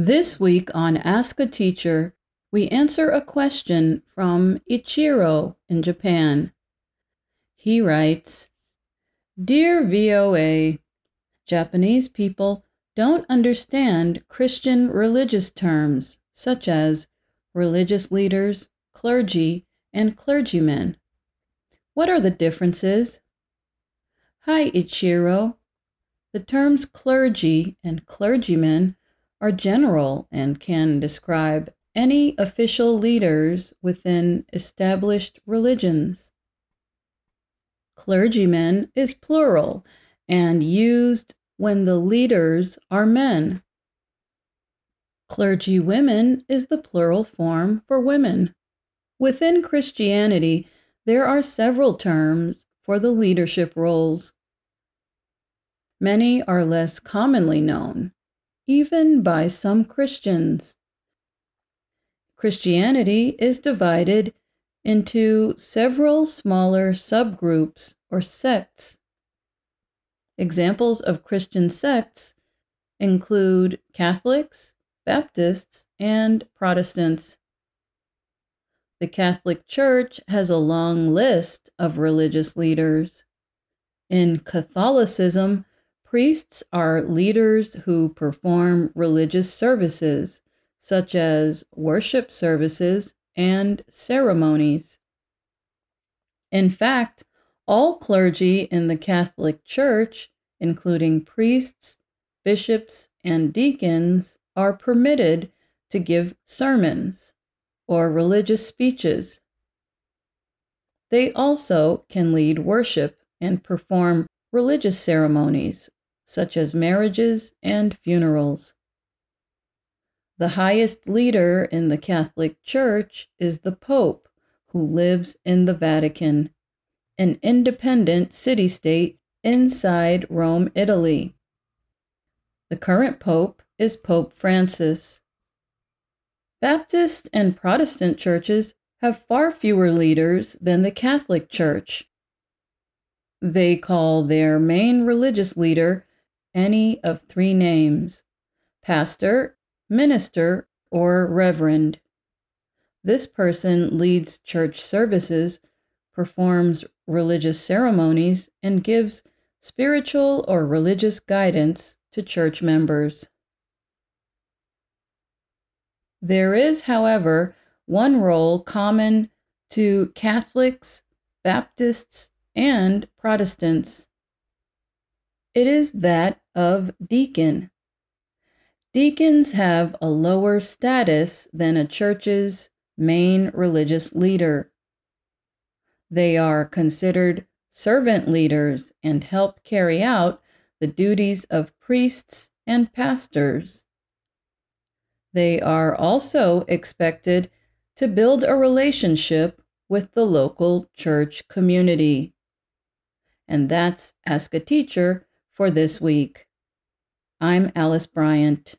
This week on Ask a Teacher, we answer a question from Ichiro in Japan. He writes Dear VOA, Japanese people don't understand Christian religious terms such as religious leaders, clergy, and clergymen. What are the differences? Hi, Ichiro. The terms clergy and clergymen are general and can describe any official leaders within established religions. Clergymen is plural and used when the leaders are men. Clergy women is the plural form for women. Within Christianity, there are several terms for the leadership roles. Many are less commonly known, even by some Christians. Christianity is divided into several smaller subgroups or sects. Examples of Christian sects include Catholics, Baptists, and Protestants. The Catholic Church has a long list of religious leaders. In Catholicism, Priests are leaders who perform religious services, such as worship services and ceremonies. In fact, all clergy in the Catholic Church, including priests, bishops, and deacons, are permitted to give sermons or religious speeches. They also can lead worship and perform religious ceremonies such as marriages and funerals. The highest leader in the Catholic Church is the Pope, who lives in the Vatican, an independent city state inside Rome, Italy. The current Pope is Pope Francis. Baptist and Protestant churches have far fewer leaders than the Catholic Church. They call their main religious leader any of three names pastor, minister, or reverend. This person leads church services, performs religious ceremonies, and gives spiritual or religious guidance to church members. There is, however, one role common to Catholics, Baptists, and Protestants. It is that of deacon. Deacons have a lower status than a church's main religious leader. They are considered servant leaders and help carry out the duties of priests and pastors. They are also expected to build a relationship with the local church community. And that's Ask a Teacher for this week. I'm Alice Bryant.